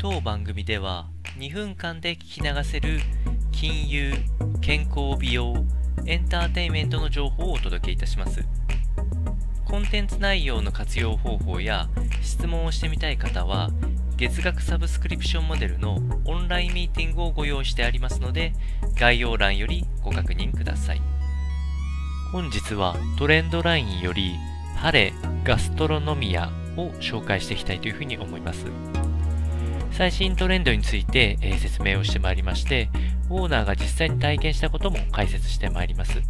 当番組では2分間で聞き流せる金融、健康美容、エンターテインメントの情報をお届けいたします。コンテンツ内容の活用方法や質問をしてみたい方は月額サブスクリプションモデルのオンラインミーティングをご用意してありますので概要欄よりご確認ください。本日はトレンドラインよりハレガストロノミアを紹介していきたいというふうに思います。最新トレンドについて、え、説明をしてまいりまして、オーナーが実際に体験したことも解説してまいります。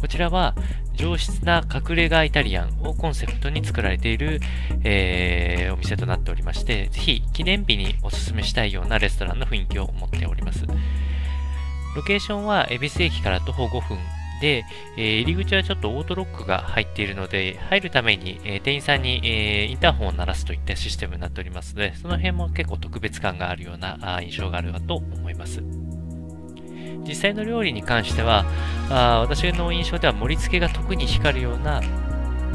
こちらは上質な隠れ家イタリアンをコンセプトに作られている、えー、お店となっておりまして、ぜひ記念日におすすめしたいようなレストランの雰囲気を持っております。ロケーションは恵比寿駅から徒歩5分で、え、入り口はちょっとオートロックが入っているので、入るために、え、店員さんに、え、インターホンを鳴らすといったシステムになっておりますので、その辺も結構特別感があるようなあ印象があるかと思います。実際の料理に関しては、あ私の印象では盛り付けが特に光るような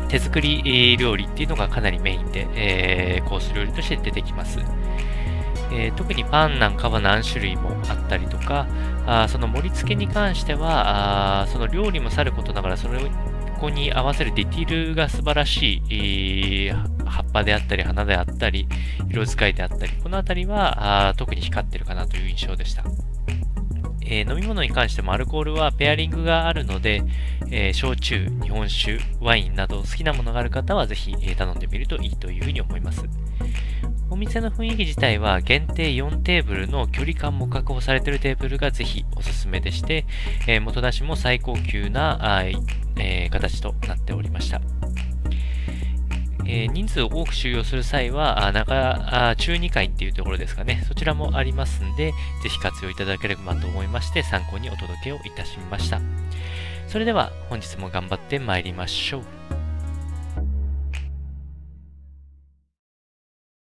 手作り料理っていうのがかなりメインで、えー、コース料理として出てきます。えー、特にパンなんかは何種類もあったりとか、あその盛り付けに関してはあ、その料理もさることながら、それこに合わせるディティールが素晴らしい、えー、葉っぱであったり、花であったり、色使いであったり、このあたりはあ特に光ってるかなという印象でした。えー、飲み物に関してもアルコールはペアリングがあるので、えー、焼酎、日本酒、ワインなど好きなものがある方はぜひ、え、頼んでみるといいというふうに思います。お店の雰囲気自体は限定4テーブルの距離感も確保されているテーブルがぜひおすすめでして、えー、元出しも最高級なあ、えー、形となっておりました。えー、人数を多く収容する際は、中、中2階っていうところですかね。そちらもありますんで、ぜひ活用いただければと思いまして、参考にお届けをいたしました。それでは、本日も頑張って参りましょう。